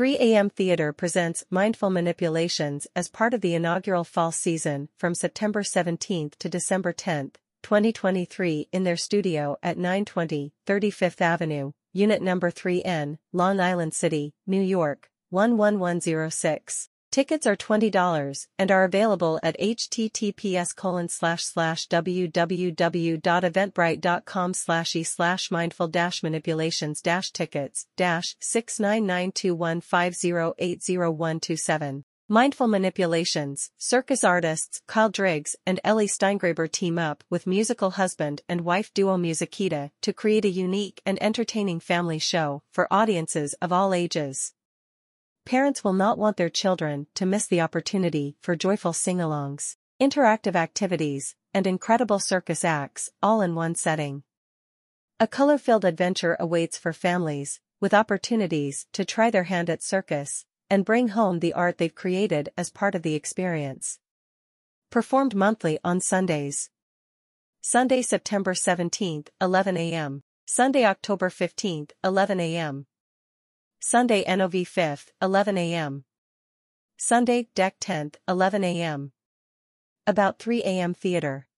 3 AM Theater presents Mindful Manipulations as part of the inaugural fall season from September 17 to December 10, 2023 in their studio at 920 35th Avenue, Unit Number 3N, Long Island City, New York, 11106. Tickets are $20 and are available at https www.eventbrite.com slash e slash mindful dash manipulations dash tickets dash 6992150802127. Mindful Manipulations, circus artists Kyle Driggs and Ellie Steingraber team up with musical husband and wife duo Musiquita to create a unique and entertaining family show for audiences of all ages. Parents will not want their children to miss the opportunity for joyful sing-alongs, interactive activities, and incredible circus acts, all in one setting. A color-filled adventure awaits for families, with opportunities to try their hand at circus, and bring home the art they've created as part of the experience. Performed monthly on Sundays. Sunday, September 17th, 11 a.m. Sunday, October 15th, 11 a.m. Sunday NOV 5th, 11 a.m. Sunday, Dec 10th, 11 a.m. About 3 a.m. Theater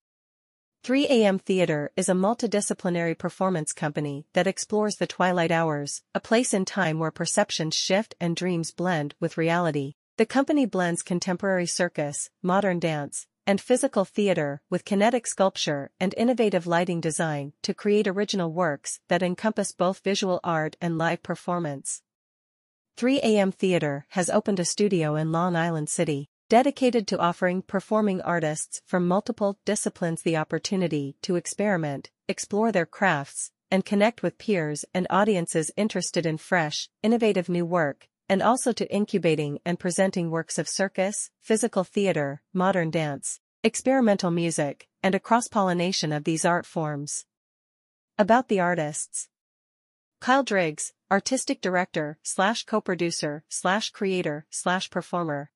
3 a.m. Theater is a multidisciplinary performance company that explores the twilight hours, a place in time where perceptions shift and dreams blend with reality. The company blends contemporary circus, modern dance, and physical theater with kinetic sculpture and innovative lighting design to create original works that encompass both visual art and live performance. 3AM Theater has opened a studio in Long Island City, dedicated to offering performing artists from multiple disciplines the opportunity to experiment, explore their crafts, and connect with peers and audiences interested in fresh, innovative new work, and also to incubating and presenting works of circus, physical theater, modern dance, experimental music, and a cross-pollination of these art forms. About the artists. Kyle Driggs, artistic director slash co-producer slash creator slash performer.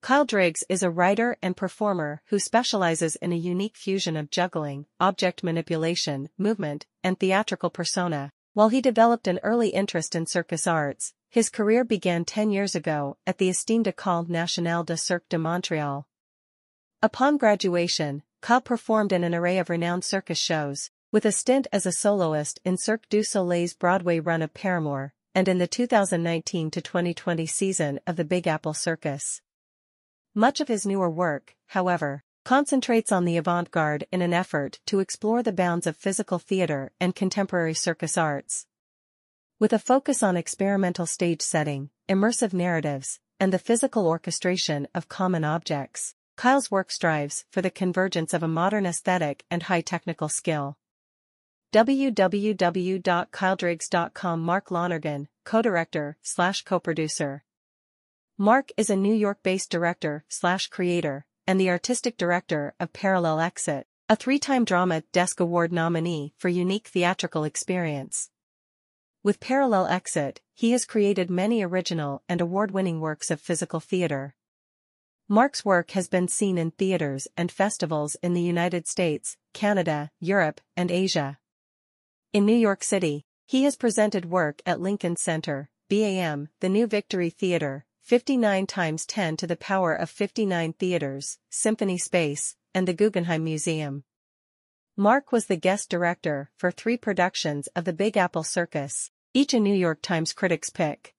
Kyle Driggs is a writer and performer who specializes in a unique fusion of juggling, object manipulation, movement, and theatrical persona. While he developed an early interest in circus arts, his career began 10 years ago at the esteemed École Nationale de Cirque de Montréal. Upon graduation, Kyle performed in an array of renowned circus shows, with a stint as a soloist in Cirque du Soleil's Broadway run of Paramour, and in the 2019-2020 season of the Big Apple Circus. Much of his newer work, however, concentrates on the avant-garde in an effort to explore the bounds of physical theater and contemporary circus arts. With a focus on experimental stage setting, immersive narratives, and the physical orchestration of common objects, Kyle's work strives for the convergence of a modern aesthetic and high technical skill www.kyledriggs.com Mark Lonergan, co-director slash co-producer. Mark is a New York-based director slash creator and the artistic director of Parallel Exit, a three-time Drama Desk Award nominee for unique theatrical experience. With Parallel Exit, he has created many original and award-winning works of physical theater. Mark's work has been seen in theaters and festivals in the United States, Canada, Europe, and Asia. In New York City, he has presented work at Lincoln Center, BAM, the New Victory Theater, 59 times 10 to the power of 59 theaters, Symphony Space, and the Guggenheim Museum. Mark was the guest director for three productions of the Big Apple Circus, each a New York Times critic's pick.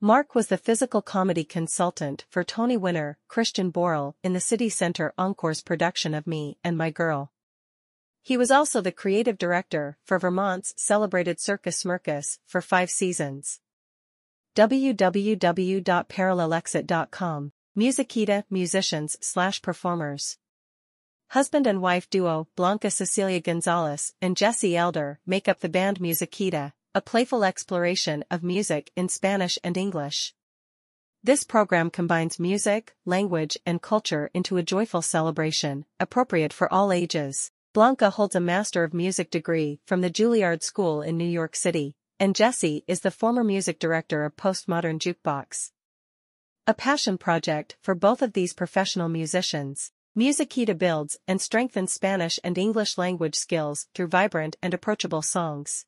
Mark was the physical comedy consultant for Tony winner Christian Borle in the City Center Encore's production of Me and My Girl. He was also the creative director for Vermont's celebrated Circus Smirkus for five seasons. www.parallelexit.com Musiquita musicians slash performers. Husband and wife duo Blanca Cecilia Gonzalez and Jesse Elder make up the band Musiquita, a playful exploration of music in Spanish and English. This program combines music, language, and culture into a joyful celebration, appropriate for all ages. Blanca holds a Master of Music degree from the Juilliard School in New York City, and Jesse is the former music director of Postmodern Jukebox. A passion project for both of these professional musicians, Musiquita builds and strengthens Spanish and English language skills through vibrant and approachable songs.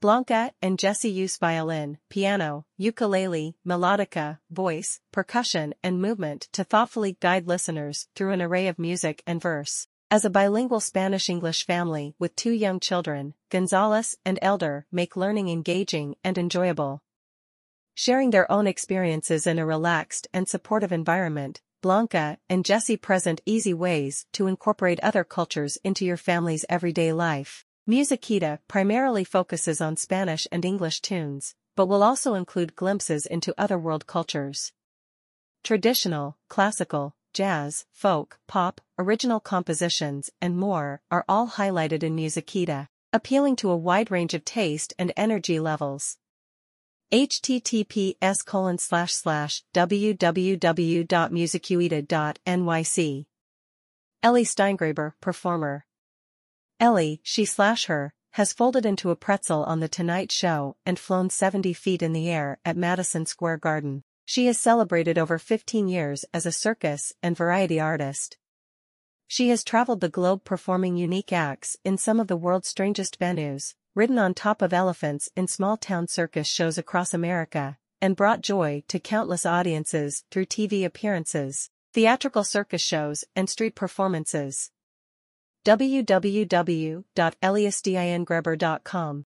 Blanca and Jesse use violin, piano, ukulele, melodica, voice, percussion and movement to thoughtfully guide listeners through an array of music and verse. As a bilingual Spanish-English family with two young children, Gonzalez and Elder make learning engaging and enjoyable. Sharing their own experiences in a relaxed and supportive environment, Blanca and Jesse present easy ways to incorporate other cultures into your family's everyday life. Musiquita primarily focuses on Spanish and English tunes, but will also include glimpses into other world cultures. Traditional, classical, jazz, folk, pop, original compositions, and more are all highlighted in Musiquita, appealing to a wide range of taste and energy levels. https colon slash slash www.musiquita.nyc Ellie Steingraber, performer. Ellie, she slash her, has folded into a pretzel on The Tonight Show and flown 70 feet in the air at Madison Square Garden. She has celebrated over 15 years as a circus and variety artist. She has traveled the globe performing unique acts in some of the world's strangest venues, ridden on top of elephants in small-town circus shows across America, and brought joy to countless audiences through TV appearances, theatrical circus shows and street performances. www.elliesteingraber.com